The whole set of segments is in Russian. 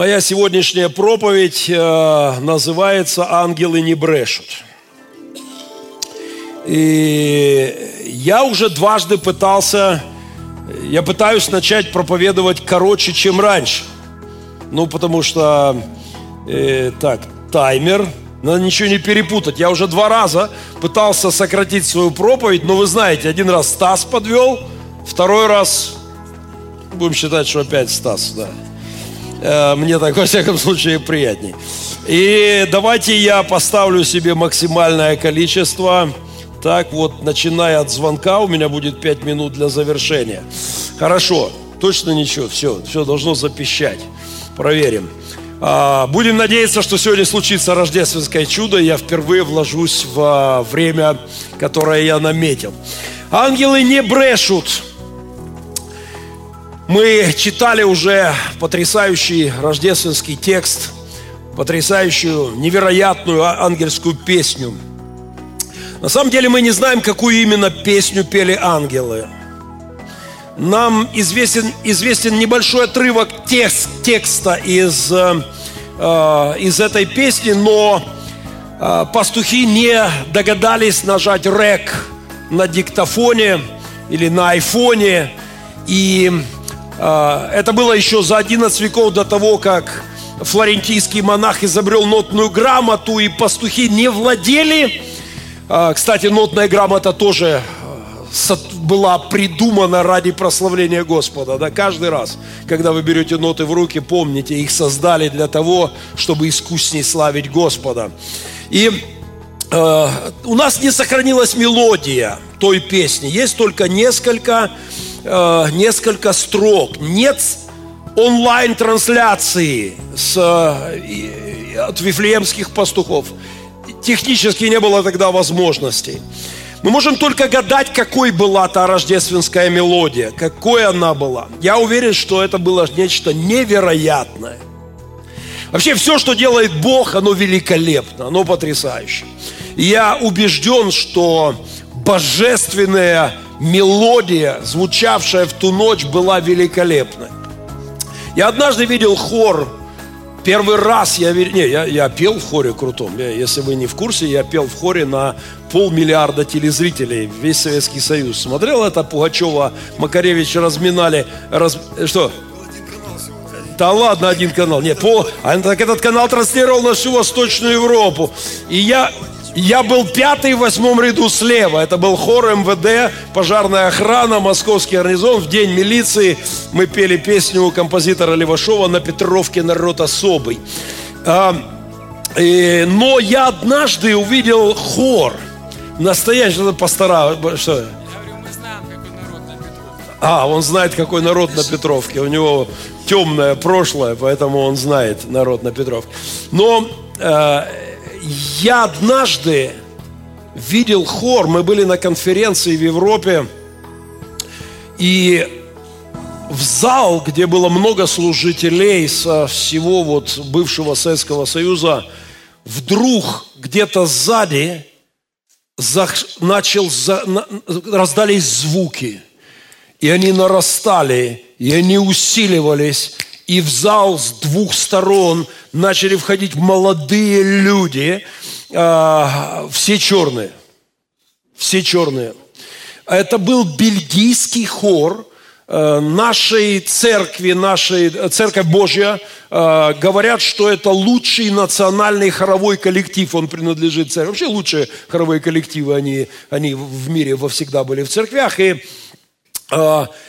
Моя сегодняшняя проповедь э, называется «Ангелы не брешут». И я уже дважды пытался, я пытаюсь начать проповедовать короче, чем раньше. Ну, потому что, э, так, таймер, надо ничего не перепутать. Я уже два раза пытался сократить свою проповедь, но вы знаете, один раз Стас подвел, второй раз, будем считать, что опять Стас, да. Э, мне так, во всяком случае, приятней. И давайте я поставлю себе максимальное количество. Так вот, начиная от звонка, у меня будет 5 минут для завершения. Хорошо, точно ничего, все, все должно запищать. Проверим. А, будем надеяться, что сегодня случится рождественское чудо. Я впервые вложусь в а, время, которое я наметил. Ангелы не брешут. Мы читали уже потрясающий рождественский текст, потрясающую, невероятную ангельскую песню. На самом деле мы не знаем, какую именно песню пели ангелы. Нам известен, известен небольшой отрывок текст, текста из, э, э из этой песни, но э, пастухи не догадались нажать рек на диктофоне или на айфоне. И а, это было еще за 11 веков до того, как флорентийский монах изобрел нотную грамоту, и пастухи не владели. А, кстати, нотная грамота тоже а, была придумана ради прославления Господа. Да, каждый раз, когда вы берете ноты в руки, помните, их создали для того, чтобы искусней славить Господа. И э, у нас не сохранилась мелодия той песни. Есть только несколько э, несколько строк. Нет онлайн-трансляции с, э, от вифлеемских пастухов. Технически не было тогда возможностей. Мы можем только гадать, какой была та рождественская мелодия, какой она была. Я уверен, что это было нечто невероятное. Вообще все, что делает Бог, оно великолепно, оно потрясающе. Я убежден, что божественная мелодия, звучавшая в ту ночь, была великолепной. Я однажды видел хор, первый раз я, не, я, я пел в хоре крутом. Я, если вы не в курсе, я пел в хоре на полмиллиарда телезрителей, весь Советский Союз. Смотрел это Пугачева, Макаревич разминали, раз, что? Да ладно, один канал. Нет, пол, а так этот канал транслировал на всю Восточную Европу. И я я был пятый в восьмом ряду слева. Это был хор МВД, пожарная охрана, московский гарнизон. В день милиции мы пели песню у композитора Левашова «На Петровке народ особый». А, но я однажды увидел хор. Настоящий пастора. Что? А, он знает, какой народ на Петровке. У него темное прошлое, поэтому он знает народ на Петровке. Но э, я однажды видел хор, мы были на конференции в Европе, и в зал, где было много служителей со всего вот бывшего Советского Союза, вдруг где-то сзади начал, раздались звуки, и они нарастали, и они усиливались, и в зал с двух сторон начали входить молодые люди, э, все черные, все черные. Это был бельгийский хор э, нашей церкви, нашей э, церковь Божья. Э, говорят, что это лучший национальный хоровой коллектив, он принадлежит церкви. Вообще лучшие хоровые коллективы, они, они в мире во всегда были в церквях. И,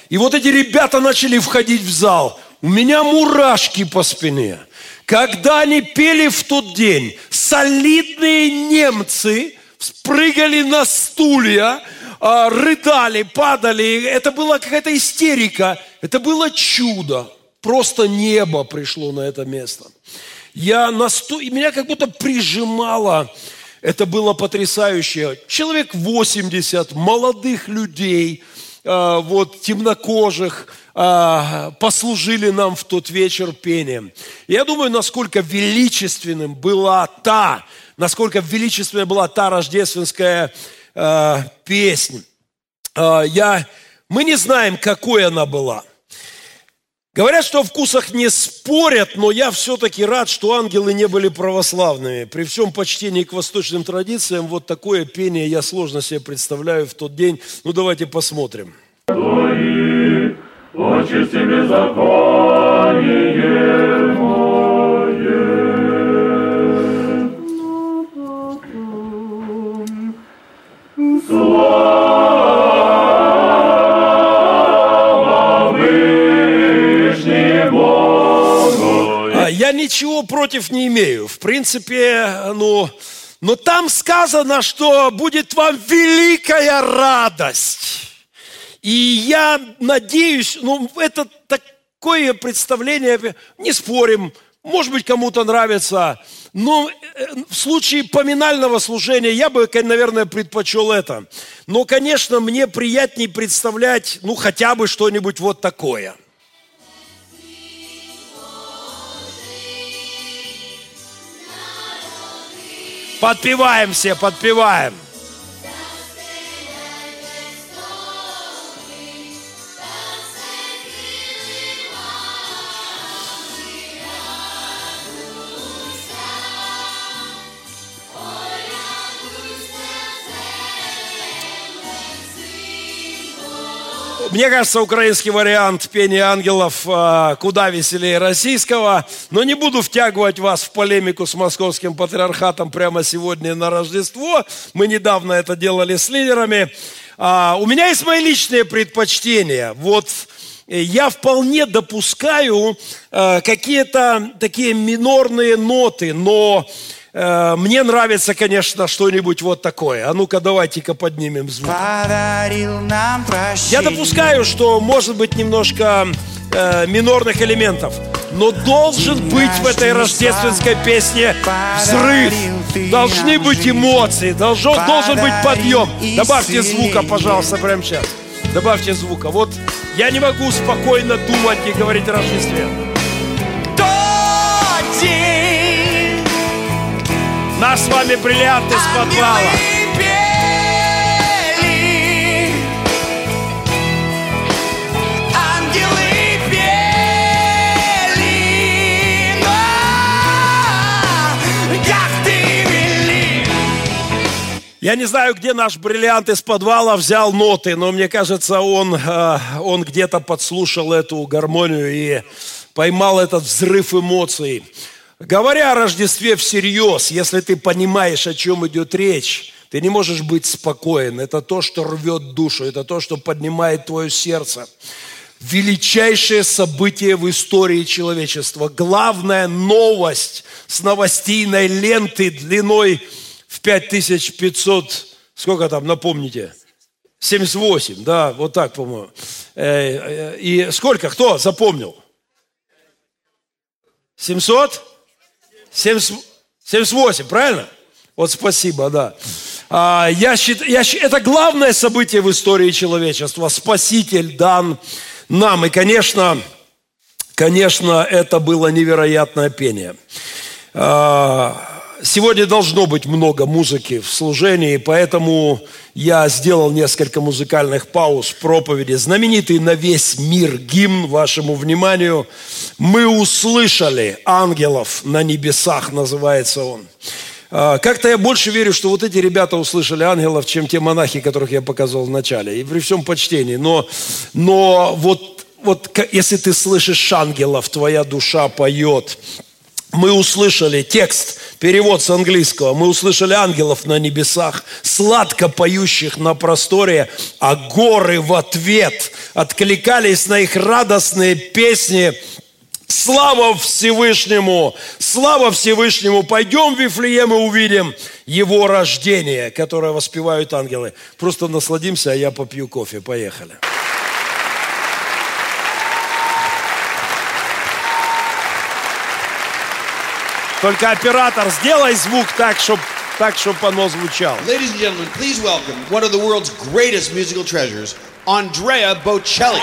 и вот эти ребята начали входить в зал – у меня мурашки по спине. Когда они пели в тот день, солидные немцы спрыгали на стулья, а, рыдали, падали. Это была какая-то истерика. Это было чудо. Просто небо пришло на это место. Я насту... Меня как будто прижимало. Это было потрясающе. Человек 80 молодых людей, вот темнокожих, а, послужили нам в тот вечер пением. Я думаю, насколько величественным была та, насколько величественная была та рождественская э, песня. Э, я, мы не знаем, какой она была. Говорят, что о вкусах не спорят, но я все-таки рад, что ангелы не были православными. При всем почтении к восточным традициям, вот такое пение я сложно себе представляю в тот день. Ну, давайте посмотрим. Твои, очисти беззаконие мое. Я ничего против не имею. В принципе, ну, но там сказано, что будет вам великая радость. И я надеюсь, ну, это такое представление, не спорим, может быть, кому-то нравится, но э, в случае поминального служения я бы, наверное, предпочел это. Но, конечно, мне приятнее представлять, ну, хотя бы что-нибудь вот такое – Подпеваем все, подпеваем. Мне кажется, украинский вариант пения ангелов а, куда веселее российского. Но не буду втягивать вас в полемику с московским патриархатом прямо сегодня на Рождество. Мы недавно это делали с лидерами. А, у меня есть мои личные предпочтения. Вот э, я вполне допускаю э, какие-то такие минорные ноты, но мне нравится, конечно, что-нибудь вот такое. А ну-ка, давайте-ка поднимем звук. Я допускаю, что может быть немножко э, минорных элементов. Но должен быть в этой рождественской песне взрыв. Должны быть эмоции, должен, должен быть подъем. Добавьте звука, пожалуйста, прямо сейчас. Добавьте звука. Вот я не могу спокойно думать и говорить о Рождестве. Наш с вами бриллиант из подвала. Я не знаю, где наш бриллиант из подвала взял ноты, но мне кажется, он, э, он где-то подслушал эту гармонию и поймал этот взрыв эмоций. Говоря о Рождестве всерьез, если ты понимаешь, о чем идет речь, ты не можешь быть спокоен. Это то, что рвет душу, это то, что поднимает твое сердце. Величайшее событие в истории человечества. Главная новость с новостейной ленты длиной в 5500, сколько там, напомните? 78, да, вот так, по-моему. Э, э, и сколько, кто запомнил? 700? 78, правильно? Вот спасибо, да. А, я считаю, я, это главное событие в истории человечества. Спаситель дан нам. И, конечно, конечно, это было невероятное пение. А, Сегодня должно быть много музыки в служении, поэтому я сделал несколько музыкальных пауз в проповеди. Знаменитый на весь мир гимн вашему вниманию. «Мы услышали ангелов на небесах» называется он. А, как-то я больше верю, что вот эти ребята услышали ангелов, чем те монахи, которых я показывал в начале. И при всем почтении. Но, но вот, вот если ты слышишь ангелов, твоя душа поет мы услышали текст, перевод с английского, мы услышали ангелов на небесах, сладко поющих на просторе, а горы в ответ откликались на их радостные песни. Слава Всевышнему! Слава Всевышнему! Пойдем в Вифлеем и увидим его рождение, которое воспевают ангелы. Просто насладимся, а я попью кофе. Поехали. Только оператор, сделай звук так, чтобы так, чтобы оно звучало. Ladies and gentlemen, please welcome one of the world's greatest musical treasures, Andrea Bocelli.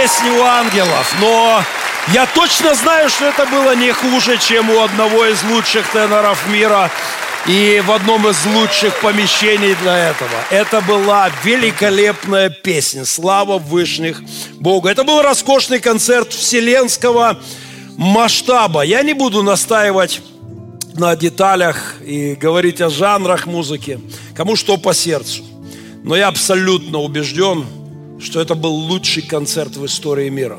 Песня у ангелов, но я точно знаю, что это было не хуже, чем у одного из лучших теноров мира и в одном из лучших помещений для этого. Это была великолепная песня. Слава Вышних Богу. Это был роскошный концерт вселенского масштаба. Я не буду настаивать на деталях и говорить о жанрах музыки, кому что по сердцу. Но я абсолютно убежден, что это был лучший концерт в истории мира.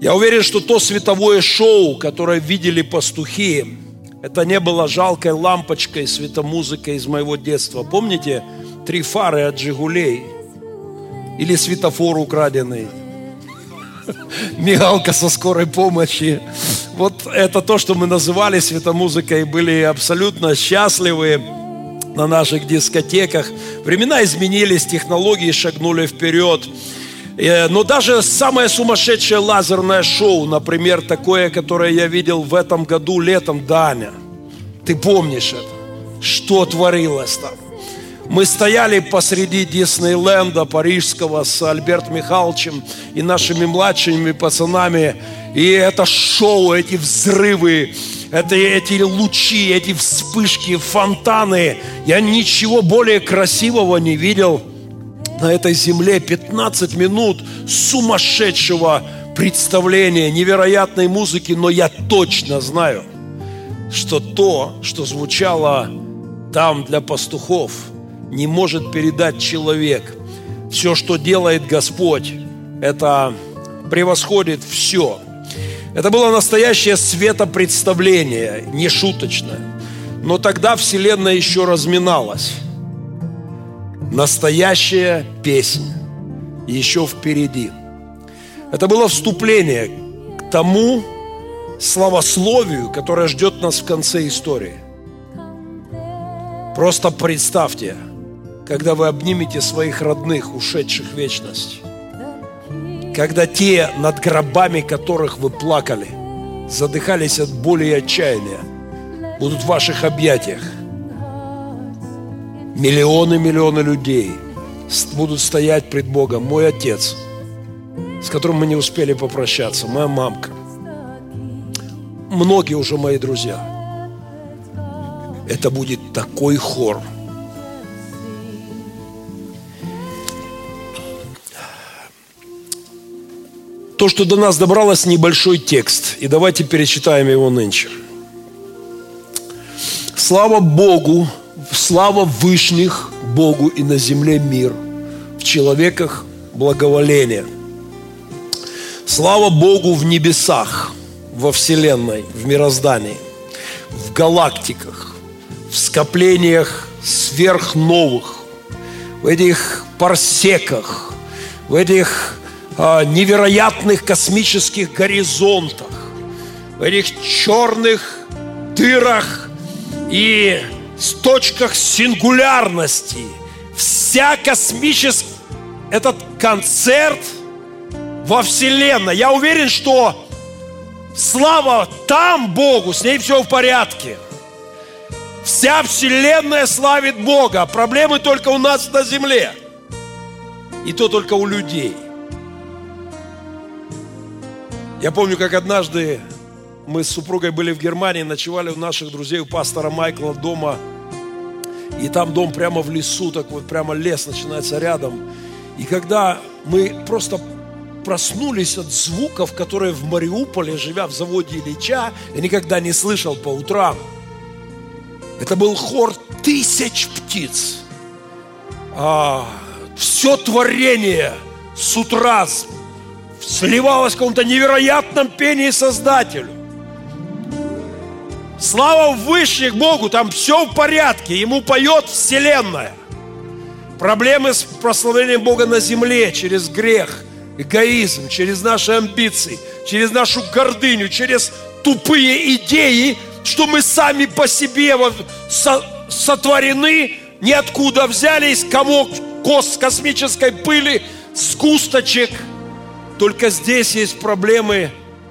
Я уверен, что то световое шоу, которое видели пастухи, это не было жалкой лампочкой, светомузыкой из моего детства. Помните три фары от «Жигулей»? Или светофор украденный? Мигалка со скорой помощи. Вот это то, что мы называли светомузыкой, были абсолютно счастливы на наших дискотеках. Времена изменились, технологии шагнули вперед. Э, Но даже самое сумасшедшее лазерное шоу, например, такое, которое я видел в этом году летом, Даня, ты помнишь это? Что творилось там? Мы стояли посреди Диснейленда парижского с Альбертом Михайловичем и нашими младшими пацанами. И это шоу, эти взрывы, это эти лучи, эти вспышки, фонтаны. Я ничего более красивого не видел на этой земле. 15 минут сумасшедшего представления, невероятной музыки. Но я точно знаю, что то, что звучало там для пастухов, не может передать человек. Все, что делает Господь, это превосходит все. Это было настоящее светопредставление, не шуточное. Но тогда Вселенная еще разминалась. Настоящая песня еще впереди. Это было вступление к тому славословию, которое ждет нас в конце истории. Просто представьте, когда вы обнимете своих родных, ушедших в вечность, когда те, над гробами которых вы плакали, задыхались от боли и отчаяния, будут в ваших объятиях. Миллионы-миллионы людей будут стоять пред Богом. Мой отец, с которым мы не успели попрощаться, моя мамка, многие уже мои друзья. Это будет такой хор – то, что до нас добралось, небольшой текст. И давайте перечитаем его нынче. Слава Богу, слава Вышних Богу и на земле мир, в человеках благоволение. Слава Богу в небесах, во Вселенной, в мироздании, в галактиках, в скоплениях сверхновых, в этих парсеках, в этих невероятных космических горизонтах, в этих черных дырах и с точках сингулярности. Вся космическая... Этот концерт во Вселенной. Я уверен, что слава там Богу, с ней все в порядке. Вся Вселенная славит Бога. Проблемы только у нас на земле. И то только у людей. Я помню, как однажды мы с супругой были в Германии, ночевали у наших друзей, у пастора Майкла дома. И там дом прямо в лесу, так вот прямо лес начинается рядом. И когда мы просто проснулись от звуков, которые в Мариуполе, живя в заводе Ильича, я никогда не слышал по утрам. Это был хор тысяч птиц. А, все творение с утра сливалось в каком-то невероятном пении Создателю. Слава высших Богу, там все в порядке, Ему поет Вселенная. Проблемы с прославлением Бога на земле через грех, эгоизм, через наши амбиции, через нашу гордыню, через тупые идеи, что мы сами по себе сотворены, ниоткуда взялись, комок космической пыли, сгусточек – только здесь есть проблемы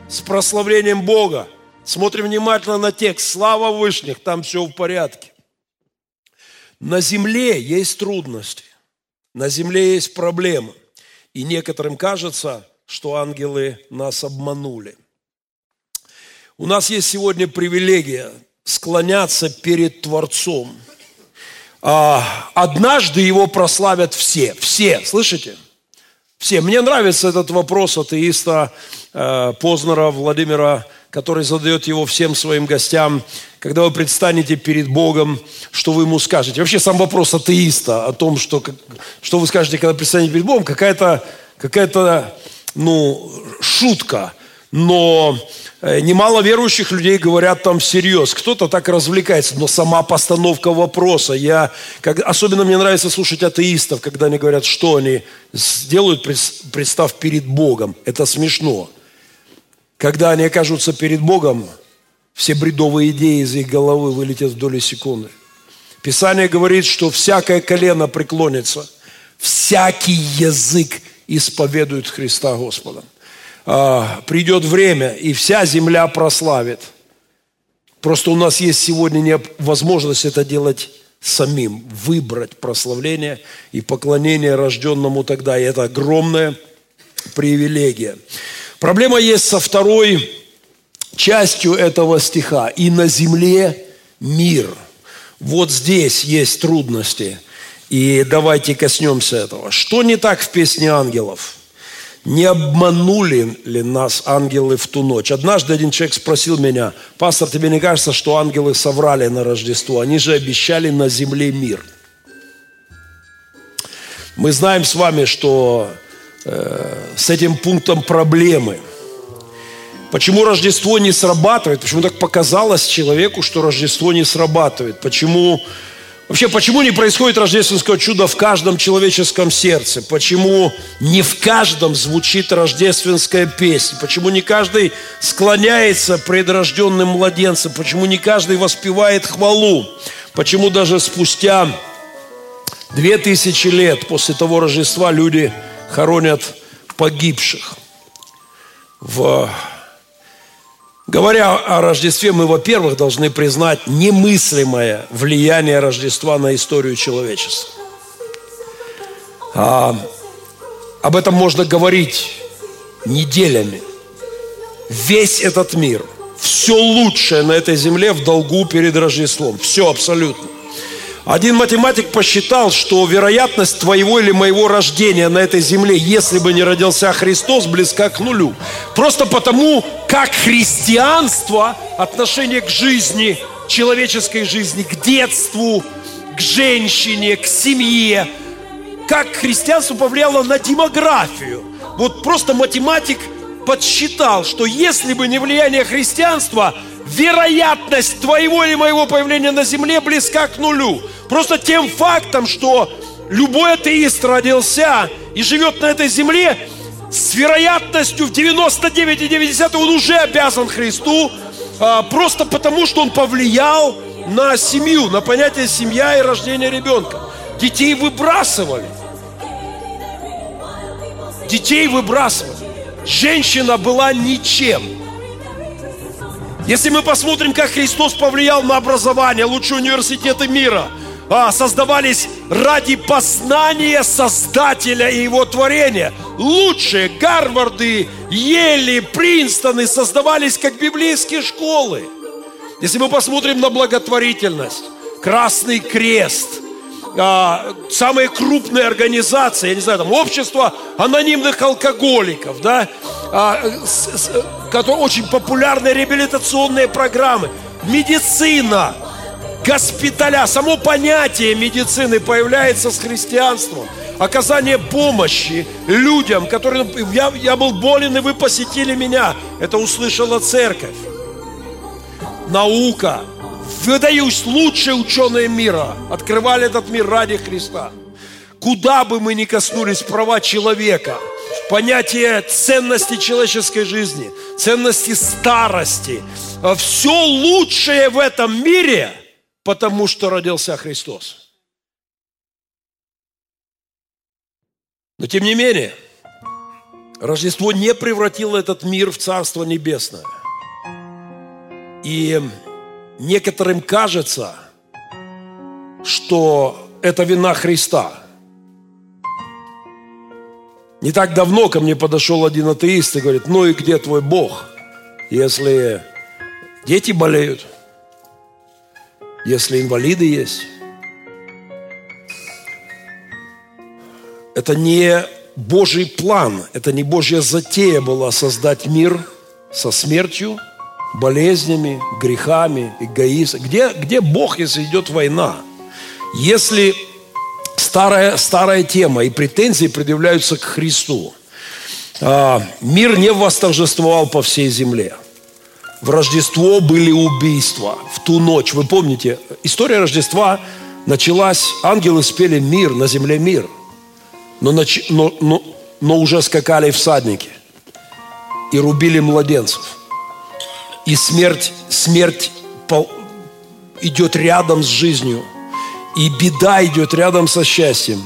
с прославлением Бога. Смотрим внимательно на текст. Слава Вышних, там все в порядке. На земле есть трудности. На земле есть проблемы. И некоторым кажется, что ангелы нас обманули. У нас есть сегодня привилегия склоняться перед Творцом. А, однажды его прославят все. Все, слышите? Все. Мне нравится этот вопрос атеиста э, Познера Владимира, который задает его всем своим гостям. Когда вы предстанете перед Богом, что вы ему скажете? Вообще сам вопрос атеиста о том, что, что вы скажете, когда предстанете перед Богом, какая-то какая ну, шутка. Но Э, немало верующих людей говорят там всерьез. Кто-то так развлекается, но сама постановка вопроса. Я, как, особенно мне нравится слушать атеистов, когда они говорят, что они сделают, представ перед Богом. Это смешно. Когда они окажутся перед Богом, все бредовые идеи из их головы вылетят в доли секунды. Писание говорит, что всякое колено преклонится, всякий язык исповедует Христа Господа придет время, и вся земля прославит. Просто у нас есть сегодня возможность это делать самим, выбрать прославление и поклонение рожденному тогда. И это огромная привилегия. Проблема есть со второй частью этого стиха. «И на земле мир». Вот здесь есть трудности. И давайте коснемся этого. Что не так в песне ангелов? Не обманули ли нас ангелы в ту ночь? Однажды один человек спросил меня, пастор, тебе не кажется, что ангелы соврали на Рождество? Они же обещали на земле мир. Мы знаем с вами, что э, с этим пунктом проблемы. Почему Рождество не срабатывает? Почему так показалось человеку, что Рождество не срабатывает? Почему Вообще, почему не происходит рождественское чудо в каждом человеческом сердце? Почему не в каждом звучит рождественская песня? Почему не каждый склоняется пред рожденным младенцем? Почему не каждый воспевает хвалу? Почему даже спустя две тысячи лет после того Рождества люди хоронят погибших в Говоря о Рождестве, мы, во-первых, должны признать немыслимое влияние Рождества на историю человечества. А, об этом можно говорить неделями. Весь этот мир, все лучшее на этой земле в долгу перед Рождеством. Все абсолютно. Один математик посчитал, что вероятность твоего или моего рождения на этой земле, если бы не родился Христос, близка к нулю. Просто потому, как христианство, отношение к жизни, человеческой жизни, к детству, к женщине, к семье, как христианство повлияло на демографию. Вот просто математик подсчитал, что если бы не влияние христианства, вероятность твоего или моего появления на земле близка к нулю. Просто тем фактом, что любой атеист родился и живет на этой земле, с вероятностью в 99,9 он уже обязан Христу, а, просто потому, что он повлиял на семью, на понятие семья и рождение ребенка. Детей выбрасывали. Детей выбрасывали. Женщина была ничем. Если мы посмотрим, как Христос повлиял на образование, лучшие университеты мира, а, создавались ради познания Создателя и Его творения. Лучшие Гарварды, Ели, Принстоны создавались как библейские школы. Если мы посмотрим на благотворительность, Красный Крест, а, самые крупные организации, я не знаю, там общество анонимных алкоголиков, да, а, с, с, которые очень популярные реабилитационные программы, медицина, госпиталя, само понятие медицины появляется с христианством. Оказание помощи людям, которые... Я, я был болен, и вы посетили меня. Это услышала церковь. Наука. Выдаюсь, лучшие ученые мира открывали этот мир ради Христа. Куда бы мы ни коснулись права человека, понятие ценности человеческой жизни, ценности старости, все лучшее в этом мире – потому что родился Христос. Но тем не менее, Рождество не превратило этот мир в Царство Небесное. И некоторым кажется, что это вина Христа. Не так давно ко мне подошел один атеист и говорит, ну и где твой Бог, если дети болеют, если инвалиды есть. Это не Божий план, это не Божья затея была создать мир со смертью, болезнями, грехами, эгоизмом. Где, где Бог, если идет война? Если старая, старая тема и претензии предъявляются к Христу, а, мир не восторжествовал по всей земле – в Рождество были убийства. В ту ночь, вы помните, история Рождества началась, ангелы спели мир, на земле мир. Но, но, но, но уже скакали всадники и рубили младенцев. И смерть, смерть идет рядом с жизнью. И беда идет рядом со счастьем.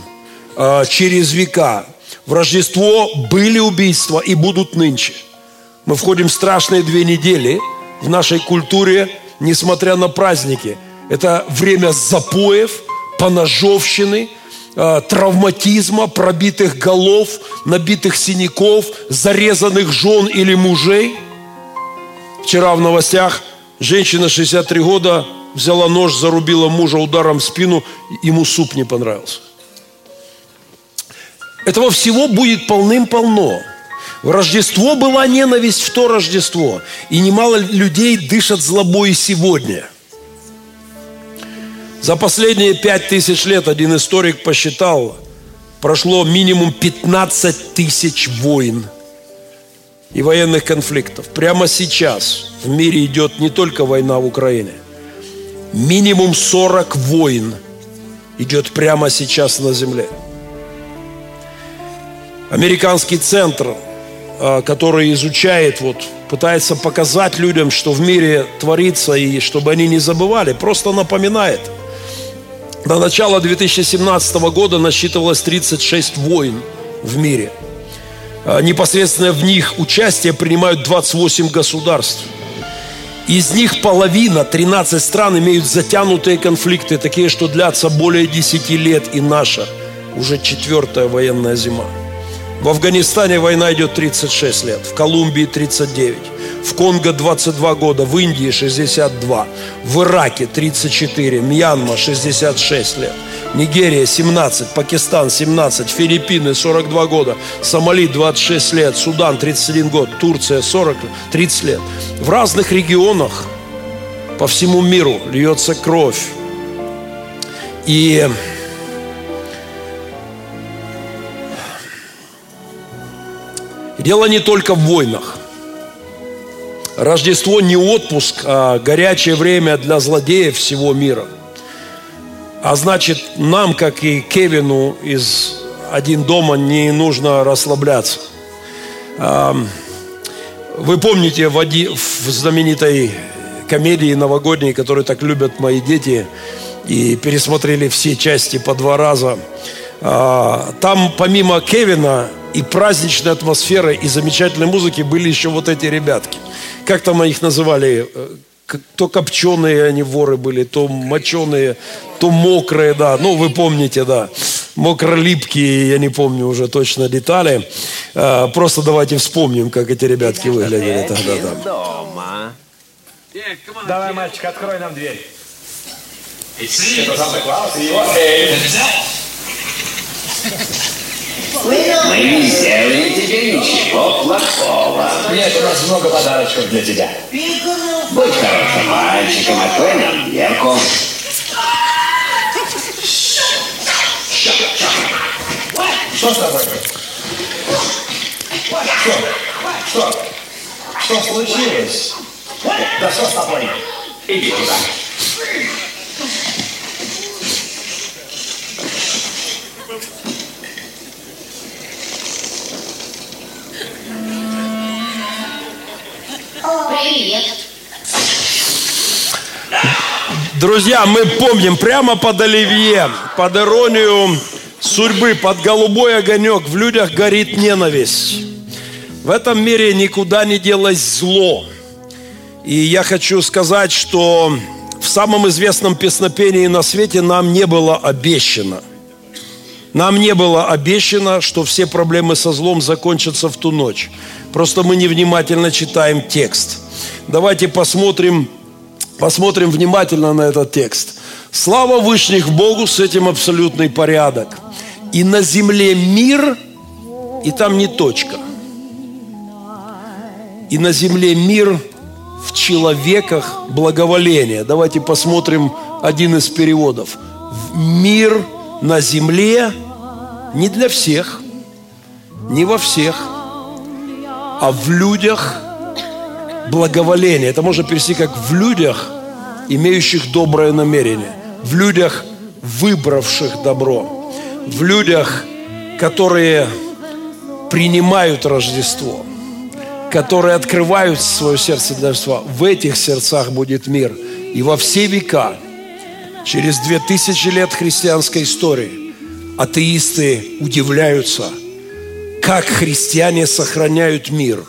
Э, через века. В Рождество были убийства и будут нынче. Мы входим в страшные две недели в нашей культуре, несмотря на праздники. Это время запоев, поножовщины, э, травматизма, пробитых голов, набитых синяков, зарезанных жен или мужей. Вчера в новостях женщина 63 года взяла нож, зарубила мужа ударом в спину, ему суп не понравился. Этого всего будет полным-полно. В Рождество была ненависть в то Рождество. И немало людей дышат злобой сегодня. За последние пять тысяч лет один историк посчитал, прошло минимум 15 тысяч войн и военных конфликтов. Прямо сейчас в мире идет не только война в Украине. Минимум 40 войн идет прямо сейчас на земле. Американский центр, а, который изучает, вот, пытается показать людям, что в мире творится, и чтобы они не забывали, просто напоминает. До начала 2017 года насчитывалось 36 войн в мире. А, непосредственно в них участие принимают 28 государств. Из них половина, 13 стран, имеют затянутые конфликты, такие, что длятся более 10 лет, и наша уже четвертая военная зима. В Афганистане война идет 36 лет, в Колумбии 39, в Конго 22 года, в Индии 62, в Ираке 34, Мьянма 66 лет, Нигерия 17, Пакистан 17, Филиппины 42 года, Сомали 26 лет, Судан 31 год, Турция 40, 30 лет. В разных регионах по всему миру льется кровь. И Дело не только в войнах. Рождество не отпуск, а горячее время для злодеев всего мира. А значит, нам, как и Кевину из «Один дома», не нужно расслабляться. Вы помните в, знаменитой комедии новогодней, которую так любят мои дети, и пересмотрели все части по два раза. А, там помимо Кевина и праздничной атмосферы, и замечательной музыки были еще вот эти ребятки. Как там их называли? Э, то копченые они воры были, то моченые, то мокрые, да. Ну, вы помните, да. Мокролипкие, я не помню уже точно детали. А, просто давайте вспомним, как эти ребятки выглядели тогда. Да. Давай, мальчик, открой нам дверь. Мы не сделаем тебе ничего плохого. Нет, у нас много подарочков для тебя. Будь хорошим мальчиком, открой нам дверку. Что с тобой? Что? Что? Что случилось? Да что с тобой? Иди туда. Друзья, мы помним, прямо под Оливье, под иронию судьбы, под голубой огонек в людях горит ненависть. В этом мире никуда не делось зло. И я хочу сказать, что в самом известном песнопении на свете нам не было обещано. Нам не было обещано, что все проблемы со злом закончатся в ту ночь. Просто мы невнимательно читаем текст. Давайте посмотрим, посмотрим внимательно на этот текст. Слава Вышних Богу, с этим абсолютный порядок. И на земле мир, и там не точка. И на земле мир в человеках благоволение. Давайте посмотрим один из переводов. Мир на земле не для всех, не во всех, а в людях благоволение. Это можно перевести как в людях, имеющих доброе намерение, в людях, выбравших добро, в людях, которые принимают Рождество, которые открывают свое сердце для Рождества. В этих сердцах будет мир. И во все века, через две тысячи лет христианской истории, атеисты удивляются, как христиане сохраняют мир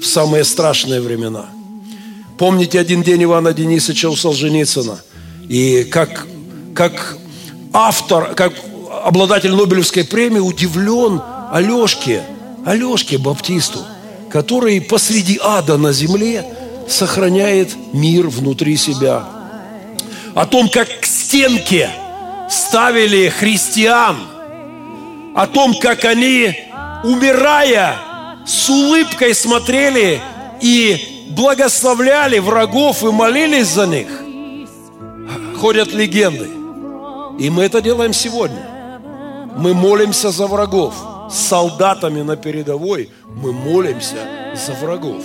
в самые страшные времена. Помните один день Ивана Денисовича у Солженицына? И как, как автор, как обладатель Нобелевской премии удивлен Алешке, Алешке Баптисту, который посреди ада на земле сохраняет мир внутри себя. О том, как к стенке ставили христиан, о том, как они, умирая, с улыбкой смотрели и благословляли врагов и молились за них. Ходят легенды. И мы это делаем сегодня. мы молимся за врагов. С солдатами на передовой мы молимся за врагов.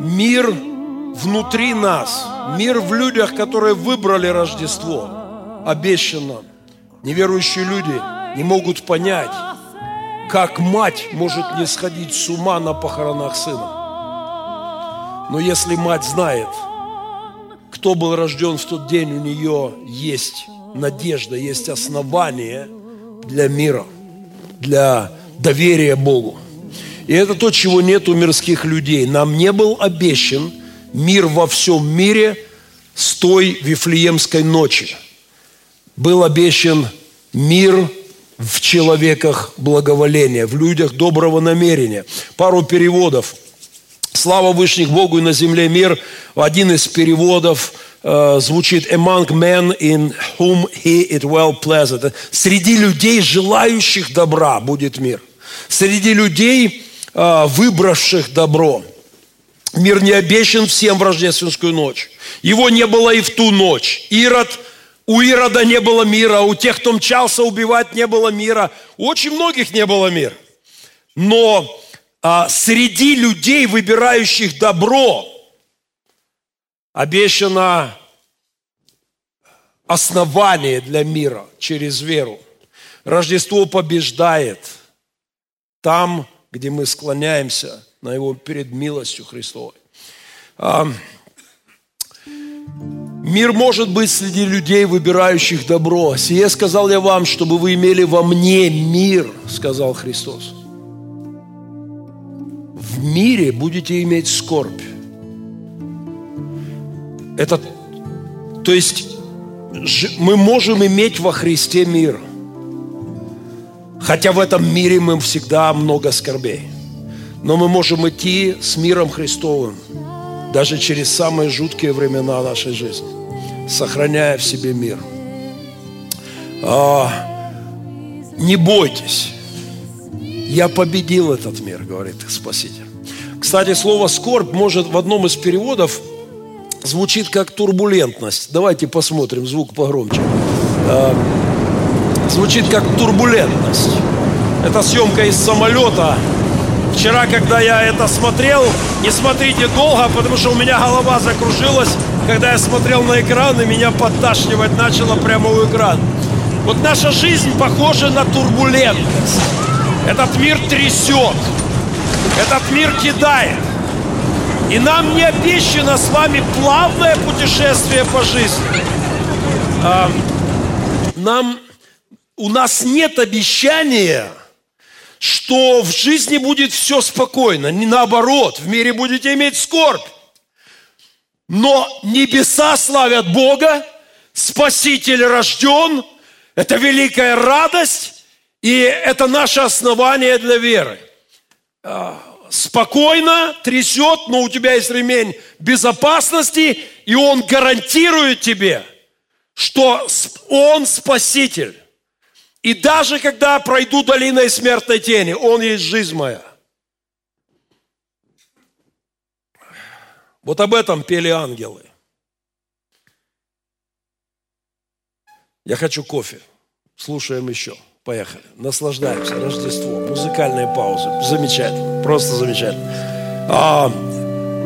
Мир внутри нас, мир в людях, которые выбрали Рождество, обещан нам. Неверующие люди не могут понять, как мать может не сходить с ума на похоронах сына. Но если мать знает, кто был рожден в тот день, у нее есть надежда, есть основание для мира, для доверия Богу. И это то, чего нет у мирских людей. Нам не был обещан мир во всем мире с той Вифлеемской ночи. Был обещан мир в человеках благоволения, в людях доброго намерения. Пару переводов. Слава Вышних Богу и на земле мир. Один из переводов э, звучит «among men in whom he it well pleasant». Среди людей, желающих добра, будет мир. Среди людей, э, выбравших добро. Мир не обещан всем в рождественскую ночь. Его не было и в ту ночь. Ирод, у Ирода не было мира, у тех, кто мчался убивать, не было мира. У очень многих не было мира. Но а, среди людей, выбирающих добро, обещано основание для мира через веру. Рождество побеждает там, где мы склоняемся на Его перед милостью Христовой. Мир может быть среди людей, выбирающих добро. Сие сказал я вам, чтобы вы имели во мне мир, сказал Христос. В мире будете иметь скорбь. Это, то есть, мы можем иметь во Христе мир. Хотя в этом мире мы всегда много скорбей. Но мы можем идти с миром Христовым, даже через самые жуткие времена нашей жизни, сохраняя в себе мир. А, не бойтесь, я победил этот мир, говорит Спаситель. Кстати, слово «скорбь» может в одном из переводов звучит как турбулентность. Давайте посмотрим, звук погромче. А, звучит как турбулентность. Это съемка из самолета Вчера, когда я это смотрел, не смотрите долго, потому что у меня голова закружилась, когда я смотрел на экран, и меня подташнивать начало прямо у экрана. Вот наша жизнь похожа на турбулентность. Этот мир трясет, этот мир кидает. И нам не обещано с вами плавное путешествие по жизни. Нам, у нас нет обещания – что в жизни будет все спокойно. Не наоборот, в мире будете иметь скорбь. Но небеса славят Бога, Спаситель рожден, это великая радость, и это наше основание для веры. А, спокойно трясет, но у тебя есть ремень безопасности, и он гарантирует тебе, что он Спаситель. И даже когда пройду долиной смертной тени, Он есть жизнь моя. Вот об этом пели ангелы. Я хочу кофе. Слушаем еще. Поехали. Наслаждаемся. Рождество. Музыкальные паузы. Замечательно. Просто замечательно. А,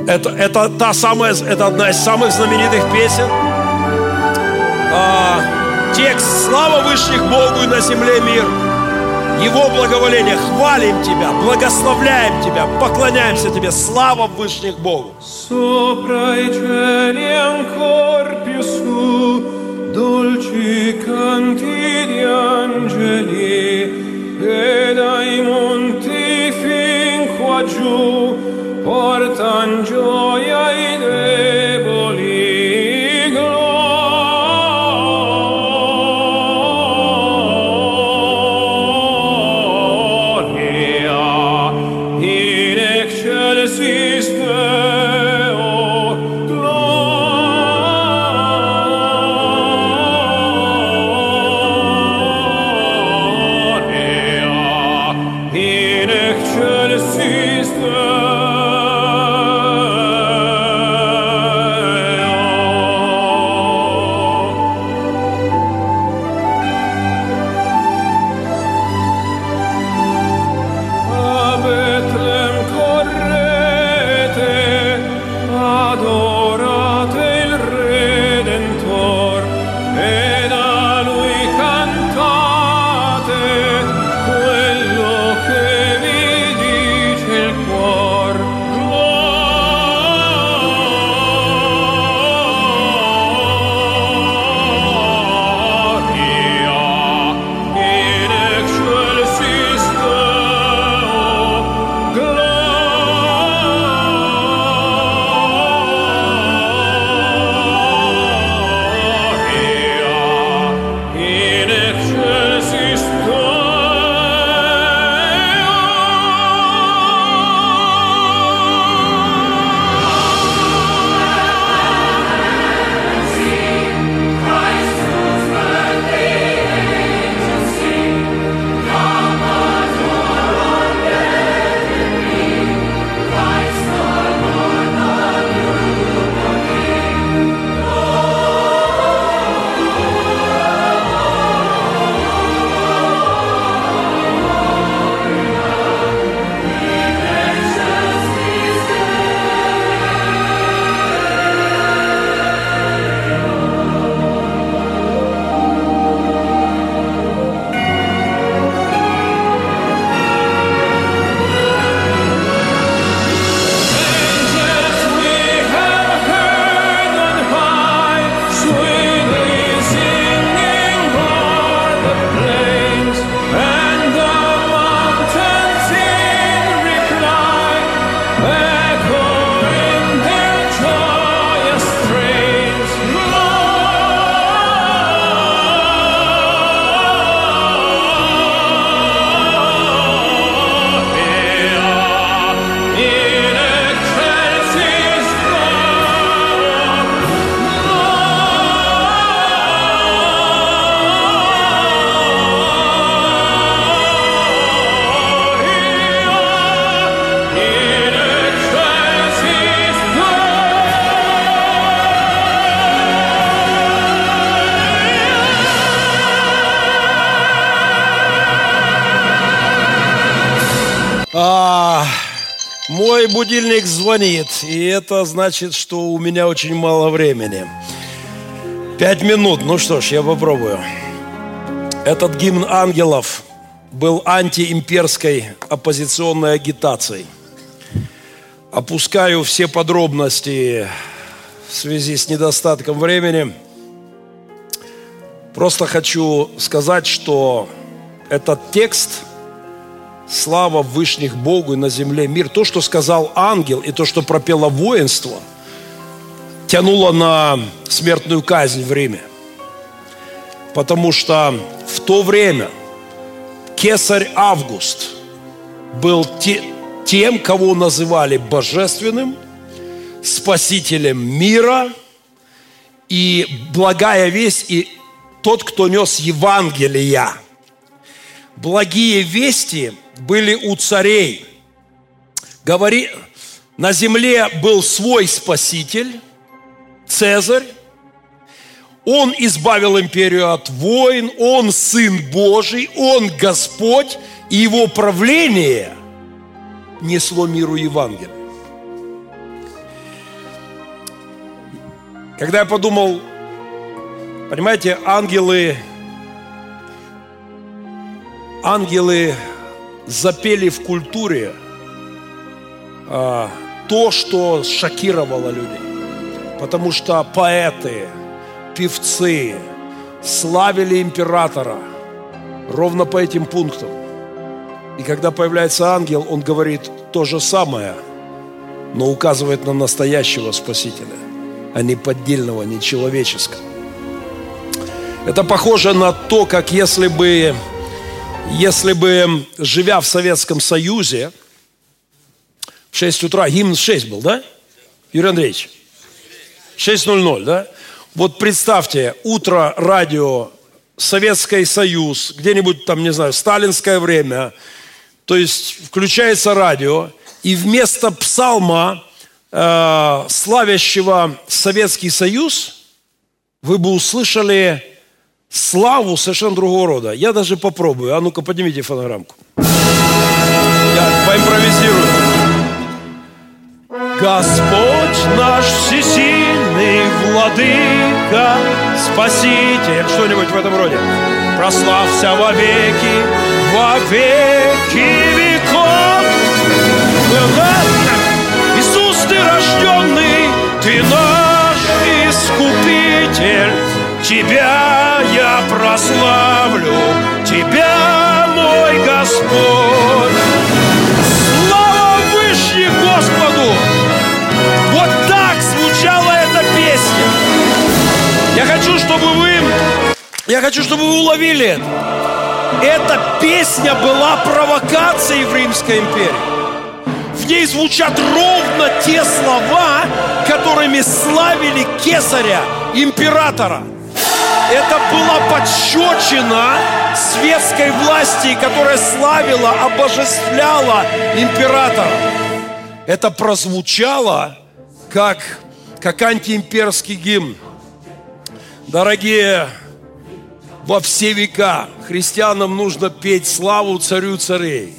это, это, та самая, это одна из самых знаменитых песен. А, Текст «Слава Вышних Богу и на земле мир». Его благоволение. Хвалим Тебя, благословляем Тебя, поклоняемся Тебе. Слава Вышних Богу. Dolci canti di angeli, e dai monti fin qua giù, будильник звонит, и это значит, что у меня очень мало времени. Пять минут, ну что ж, я попробую. Этот гимн ангелов был антиимперской оппозиционной агитацией. Опускаю все подробности в связи с недостатком времени. Просто хочу сказать, что этот текст «Слава Вышних Богу и на земле мир», то, что сказал ангел и то, что пропело воинство, тянуло на смертную казнь в Риме. Потому что в то время кесарь Август был те, тем, кого называли божественным, спасителем мира и благая весть, и тот, кто нес Евангелия. Благие вести были у царей. Говори, на земле был свой спаситель, Цезарь. Он избавил империю от войн, он Сын Божий, он Господь, и его правление несло миру Евангелие. Когда я подумал, понимаете, ангелы, ангелы запели в культуре а, то, что шокировало людей. Потому что поэты, певцы славили императора ровно по этим пунктам. И когда появляется ангел, он говорит то же самое, но указывает на настоящего Спасителя, а не поддельного, не человеческого. Это похоже на то, как если бы, если бы, живя в Советском Союзе, в 6 утра, гимн 6 был, да? Юрий Андреевич? 6.00, да? Вот представьте, утро, радио, Советский Союз, где-нибудь там, не знаю, сталинское время, то есть включается радио, и вместо псалма, э, славящего Советский Союз, вы бы услышали славу совершенно другого рода. Я даже попробую. А ну-ка, поднимите фонограммку. Я поимпровизирую. Господь наш всесильный владыка, спаситель. Что-нибудь в этом роде. Прославься во веки, во веки веков. Иисус, ты рожденный, ты наш искупитель. Тебя я прославлю, Тебя, мой Господь. Слава Вышних Господу! Вот так звучала эта песня. Я хочу, чтобы вы, я хочу, чтобы вы уловили это. Эта песня была провокацией в Римской империи. В ней звучат ровно те слова, которыми славили кесаря, императора. Это была подщечина светской власти, которая славила, обожествляла императора. Это прозвучало как, как антиимперский гимн. Дорогие, во все века христианам нужно петь славу царю царей.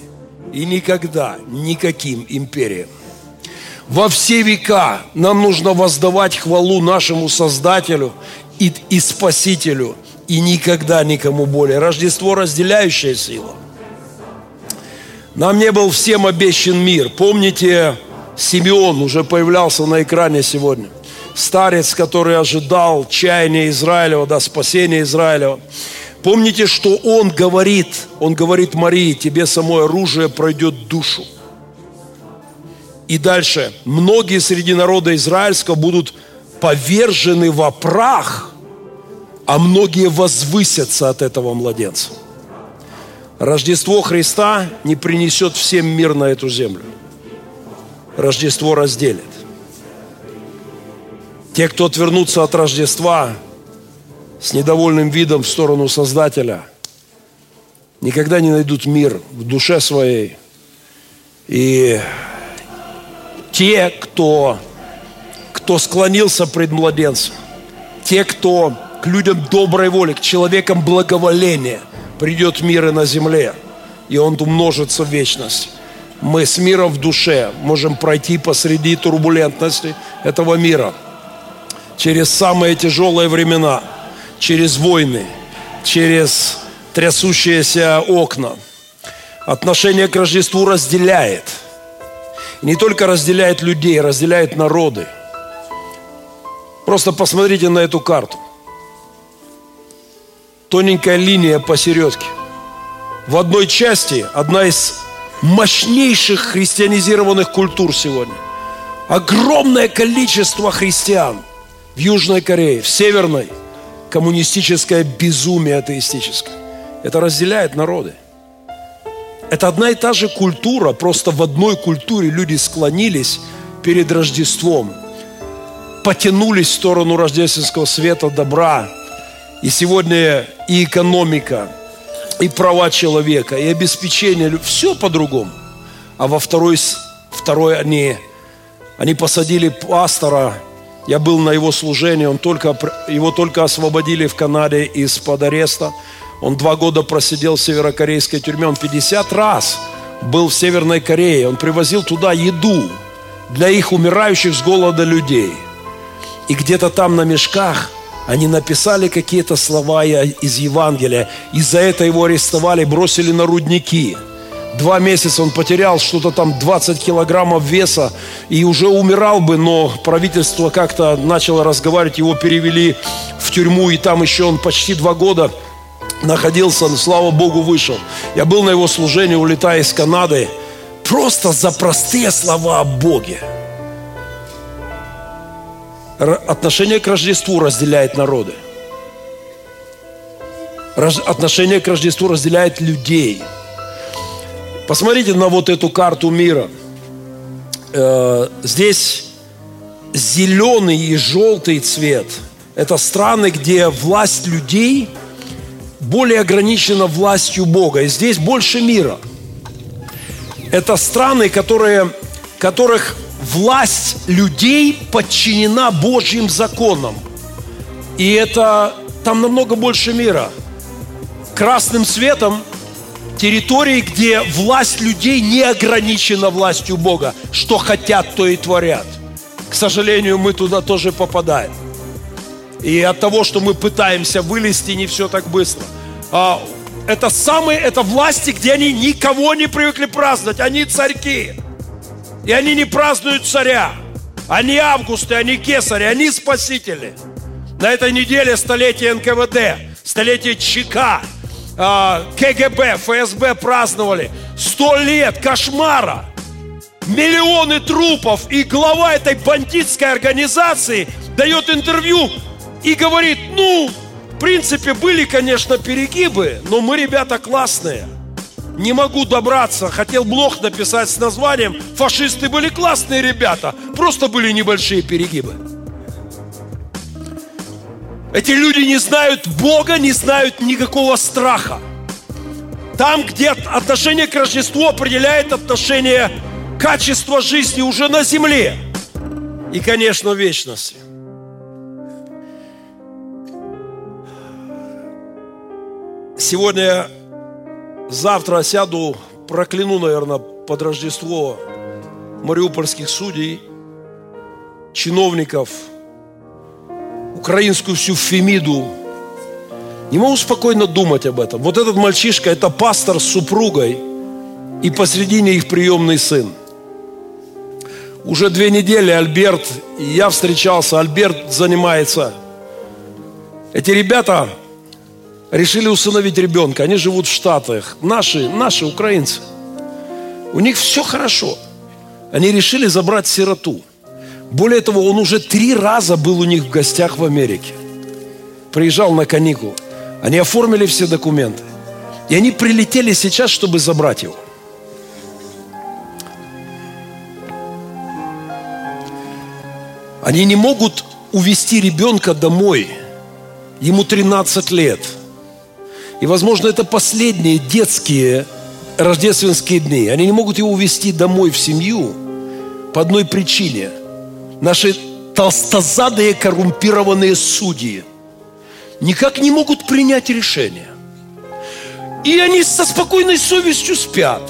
И никогда никаким империям. Во все века нам нужно воздавать хвалу нашему Создателю и, и Спасителю, и никогда никому более. Рождество – разделяющая сила. Нам не был всем обещан мир. Помните, Симеон уже появлялся на экране сегодня. Старец, который ожидал чаяния Израилева, да, спасения Израилева. Помните, что он говорит, он говорит Марии, тебе самое оружие пройдет душу. И дальше, многие среди народа израильского будут повержены во прах, а многие возвысятся от этого младенца. Рождество Христа не принесет всем мир на эту землю. Рождество разделит. Те, кто отвернутся от Рождества с недовольным видом в сторону Создателя, никогда не найдут мир в душе своей. И те, кто кто склонился пред младенцем, те, кто к людям доброй воли, к человекам благоволения, придет мир и на земле, и он умножится в вечность. мы с миром в душе можем пройти посреди турбулентности этого мира, через самые тяжелые времена, через войны, через трясущиеся окна. Отношение к Рождеству разделяет. И не только разделяет людей, разделяет народы. Просто посмотрите на эту карту. Тоненькая линия посередке. В одной части одна из мощнейших христианизированных культур сегодня. Огромное количество христиан в Южной Корее, в Северной, коммунистическое безумие атеистическое. Это разделяет народы. Это одна и та же культура, просто в одной культуре люди склонились перед Рождеством, потянулись в сторону рождественского света, добра. И сегодня и экономика, и права человека, и обеспечение, все по-другому. А во второй, второй они, они посадили пастора, я был на его служении, он только, его только освободили в Канаде из-под ареста. Он два года просидел в северокорейской тюрьме, он 50 раз был в Северной Корее, он привозил туда еду для их умирающих с голода людей. И где-то там на мешках – они написали какие-то слова из Евангелия. И за это его арестовали, бросили на рудники. Два месяца он потерял что-то там 20 килограммов веса и уже умирал бы, но правительство как-то начало разговаривать, его перевели в тюрьму, и там еще он почти два года находился, но, слава Богу, вышел. Я был на его служении, улетая из Канады, просто за простые слова о Боге – Отношение к Рождеству разделяет народы. Отношение к Рождеству разделяет людей. Посмотрите на вот эту карту мира. Э, здесь зеленый и желтый цвет. Это страны, где власть людей более ограничена властью Бога. И здесь больше мира. Это страны, которые, которых власть людей подчинена Божьим законам. И это там намного больше мира. Красным цветом территории, где власть людей не ограничена властью Бога. Что хотят, то и творят. К сожалению, мы туда тоже попадаем. И от того, что мы пытаемся вылезти, не все так быстро. А, это самые, это власти, где они никого не привыкли праздновать. Они царьки. И они не празднуют царя. Они августы, они кесари, они спасители. На этой неделе столетие НКВД, столетие ЧК, а, КГБ, ФСБ праздновали. Сто лет кошмара. Миллионы трупов. И глава этой бандитской организации дает интервью и говорит, ну, в принципе, были, конечно, перегибы, но мы, ребята, классные не могу добраться. Хотел блог написать с названием «Фашисты были классные ребята, просто были небольшие перегибы». Эти люди не знают Бога, не знают никакого страха. Там, где отношение к Рождеству определяет отношение качества жизни уже на земле и, конечно, вечности. Сегодня Завтра сяду, прокляну, наверное, под Рождество мариупольских судей, чиновников, украинскую всю Фемиду. Не могу спокойно думать об этом. Вот этот мальчишка – это пастор с супругой, и посредине их приемный сын. Уже две недели Альберт, и я встречался, Альберт занимается. Эти ребята решили усыновить ребенка. Они живут в Штатах. Наши, наши украинцы. У них все хорошо. Они решили забрать сироту. Более того, он уже три раза был у них в гостях в Америке. Приезжал на каникулы. Они оформили все документы. И они прилетели сейчас, чтобы забрать его. Они не могут увести ребенка домой. Ему 13 лет – и, возможно, это последние детские рождественские дни. Они не могут его увезти домой в семью по одной причине. Наши толстозадые коррумпированные судьи никак не могут принять решение. И они со спокойной совестью спят.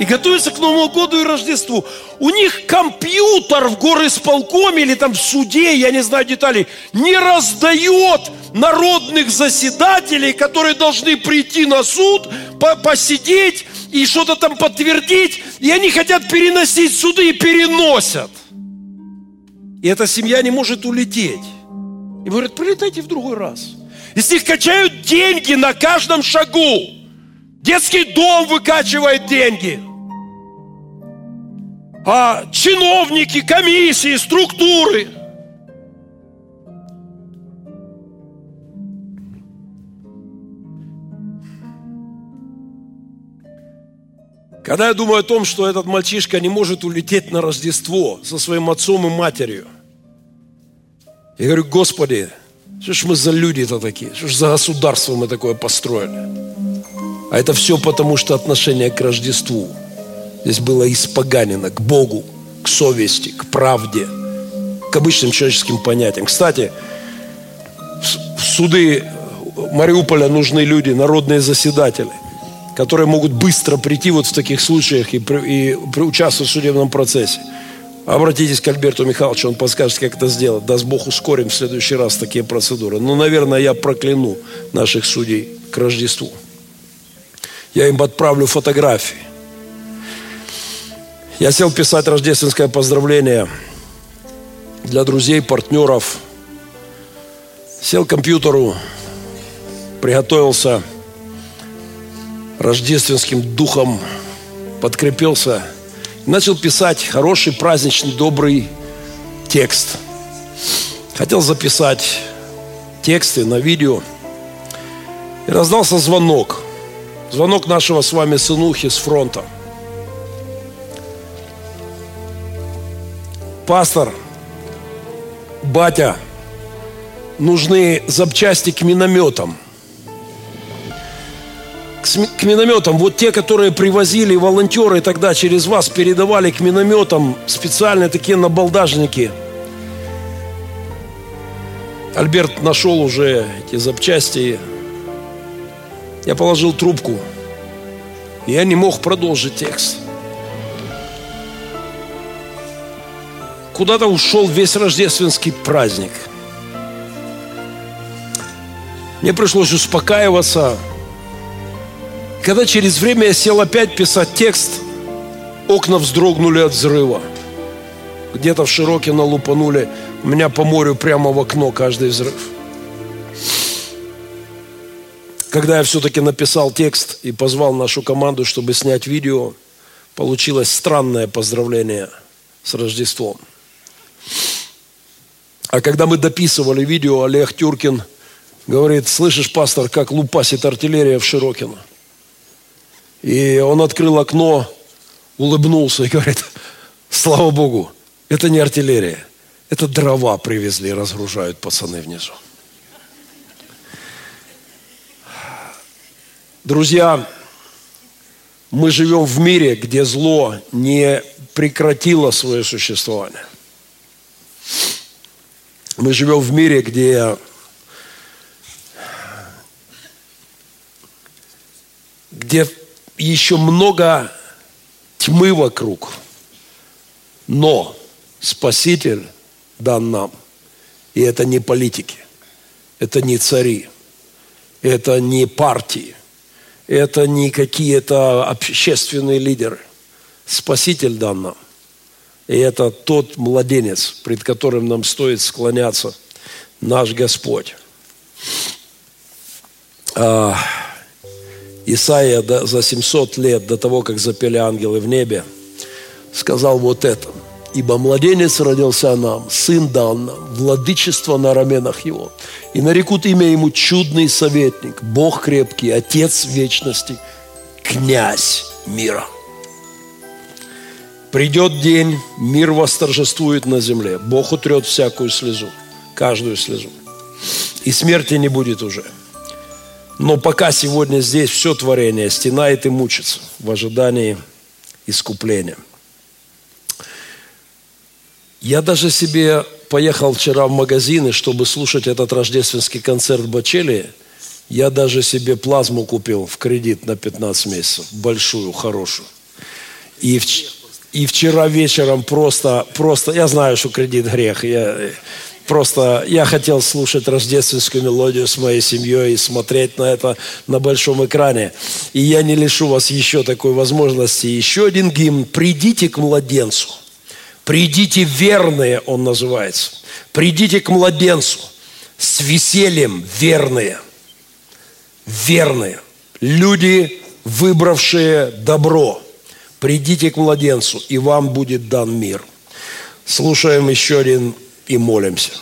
И готовятся к Новому году и Рождеству. У них компьютер в горосполкоме или там в суде, я не знаю деталей, не раздает народных заседателей, которые должны прийти на суд, по посидеть и что-то там подтвердить. И они хотят переносить суды и переносят. И эта семья не может улететь. И говорят, прилетайте в другой раз. И с них качают деньги на каждом шагу. Детский дом выкачивает деньги. А чиновники, комиссии, структуры. Когда я думаю о том, что этот мальчишка не может улететь на Рождество со своим отцом и матерью, я говорю, Господи, что ж мы за люди-то такие? Что ж за государство мы такое построили? А это все потому, что отношение к Рождеству здесь было испоганено к Богу, к совести, к правде, к обычным человеческим понятиям. Кстати, в суды Мариуполя нужны люди, народные заседатели, которые могут быстро прийти вот в таких случаях и, и участвовать в судебном процессе. Обратитесь к Альберту Михайловичу, он подскажет, как это сделать. Даст Бог, ускорим в следующий раз такие процедуры. Ну, наверное, я прокляну наших судей к Рождеству я им отправлю фотографии. Я сел писать рождественское поздравление для друзей, партнеров. Сел к компьютеру, приготовился рождественским духом, подкрепился, начал писать хороший, праздничный, добрый текст. Хотел записать тексты на видео. И раздался звонок. Звонок нашего с вами сынухи с фронта. Пастор, батя, нужны запчасти к минометам. К, минометам. Вот те, которые привозили волонтеры тогда через вас, передавали к минометам специальные такие набалдажники. Альберт нашел уже эти запчасти, я положил трубку. Я не мог продолжить текст. Куда-то ушел весь рождественский праздник. Мне пришлось успокаиваться. Когда через время я сел опять писать текст, окна вздрогнули от взрыва. Где-то в Широкино лупанули. У меня по морю прямо в окно каждый взрыв. Когда я все-таки написал текст и позвал нашу команду, чтобы снять видео, получилось странное поздравление с Рождеством. А когда мы дописывали видео, Олег Тюркин говорит, слышишь, пастор, как лупасит артиллерия в Широкино. И он открыл окно, улыбнулся и говорит, слава Богу, это не артиллерия, это дрова привезли, разгружают пацаны внизу. Друзья, мы живем в мире, где зло не прекратило свое существование. Мы живем в мире, где где еще много тьмы вокруг. Но Спаситель дан нам. И это не политики, это не цари, это не партии – это не какие-то общественные лидеры. Спаситель дан нам. И это тот младенец, пред которым нам стоит склоняться, наш Господь. А, Исаия за 700 лет до того, как запели ангелы в небе, сказал вот это – Ибо младенец родился нам, сын дал нам, владычество на раменах его. И нарекут имя ему чудный советник, Бог крепкий, Отец вечности, князь мира. Придет день, мир восторжествует на земле. Бог утрет всякую слезу, каждую слезу. И смерти не будет уже. Но пока сегодня здесь все творение стенает и мучится в ожидании искупления – я даже себе поехал вчера в магазины, чтобы слушать этот рождественский концерт Бачели. Я даже себе плазму купил в кредит на 15 месяцев. Большую, хорошую. И, вч- и вчера вечером просто, просто, я знаю, что кредит грех. Я, просто, я хотел слушать рождественскую мелодию с моей семьей и смотреть на это на большом экране. И я не лишу вас еще такой возможности. Еще один гимн «Придите к младенцу». «Придите верные» он называется. «Придите к младенцу» с весельем верные. Верные. Люди, выбравшие добро. Придите к младенцу, и вам будет дан мир. Слушаем еще один и молимся.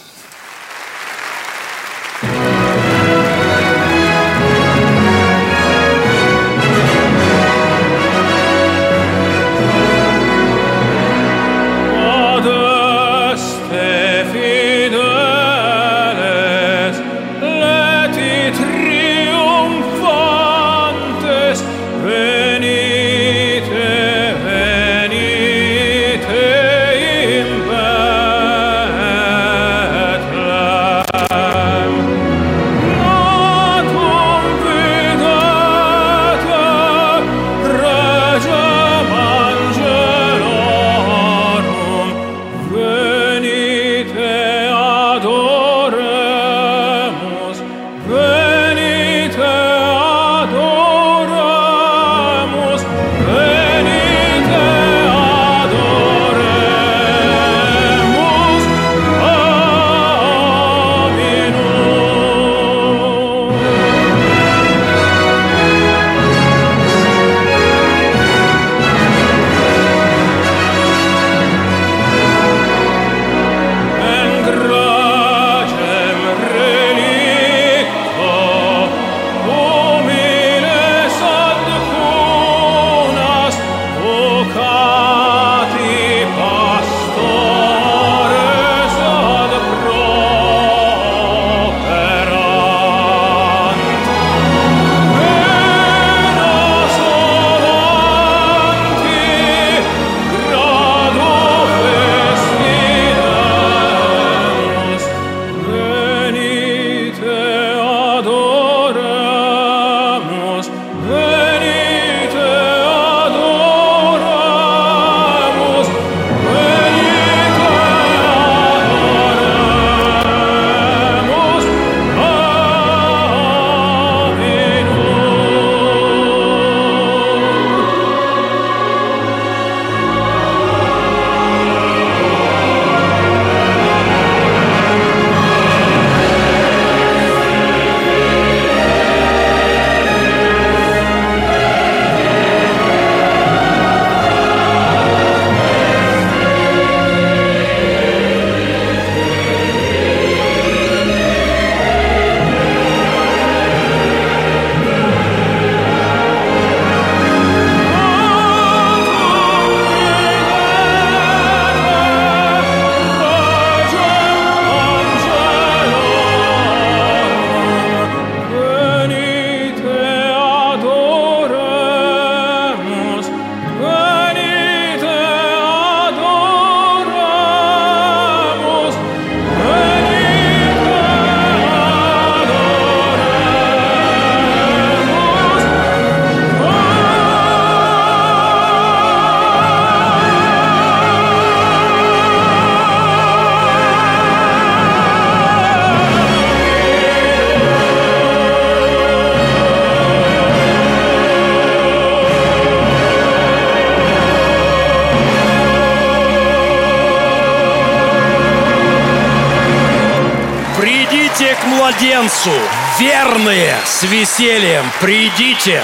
Младенцу, верные, с весельем, придите,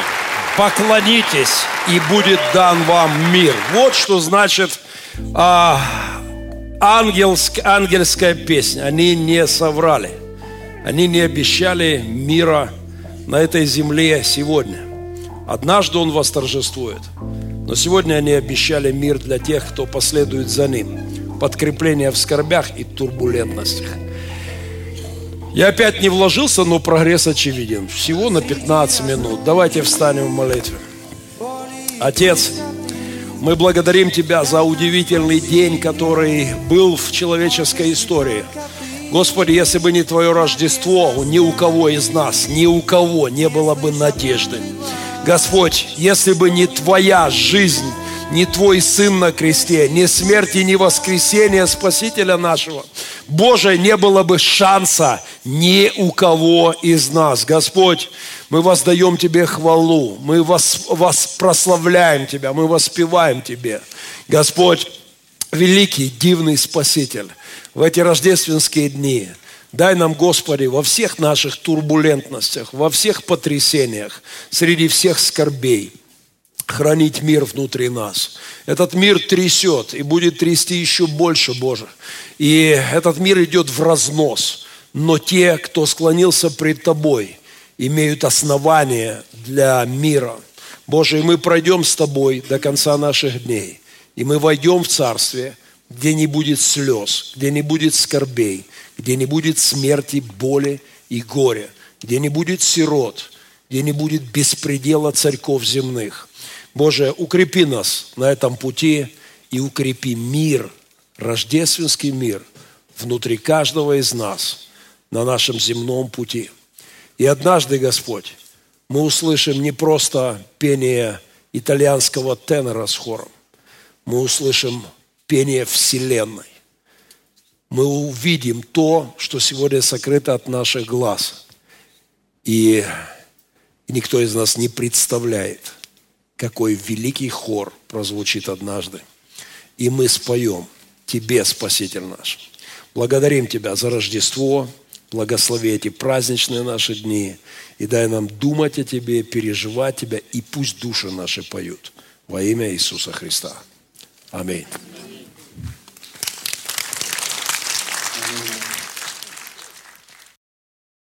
поклонитесь, и будет дан вам мир. Вот что значит а, ангельск- ангельская песня. Они не соврали. Они не обещали мира на этой земле сегодня. Однажды он восторжествует. Но сегодня они обещали мир для тех, кто последует за ним. Подкрепление в скорбях и турбулентностях. Я опять не вложился, но прогресс очевиден. Всего на 15 минут. Давайте встанем в молитве. Отец, мы благодарим Тебя за удивительный день, который был в человеческой истории. Господи, если бы не Твое Рождество, ни у кого из нас, ни у кого не было бы надежды. Господь, если бы не Твоя жизнь ни Твой Сын на кресте, ни смерти, ни воскресения Спасителя нашего, Боже, не было бы шанса ни у кого из нас. Господь, мы воздаем Тебе хвалу, мы вас, вас прославляем Тебя, мы воспеваем Тебе. Господь, великий, дивный Спаситель, в эти рождественские дни – Дай нам, Господи, во всех наших турбулентностях, во всех потрясениях, среди всех скорбей, хранить мир внутри нас. Этот мир трясет и будет трясти еще больше, Боже. И этот мир идет в разнос. Но те, кто склонился пред Тобой, имеют основания для мира. Боже, и мы пройдем с Тобой до конца наших дней. И мы войдем в Царствие, где не будет слез, где не будет скорбей, где не будет смерти, боли и горя, где не будет сирот, где не будет беспредела царьков земных. Боже, укрепи нас на этом пути и укрепи мир, рождественский мир внутри каждого из нас на нашем земном пути. И однажды, Господь, мы услышим не просто пение итальянского тенора с хором, мы услышим пение Вселенной мы увидим то, что сегодня сокрыто от наших глаз. И никто из нас не представляет, какой великий хор прозвучит однажды. И мы споем Тебе, Спаситель наш. Благодарим Тебя за Рождество, благослови эти праздничные наши дни и дай нам думать о Тебе, переживать Тебя, и пусть души наши поют. Во имя Иисуса Христа. Аминь.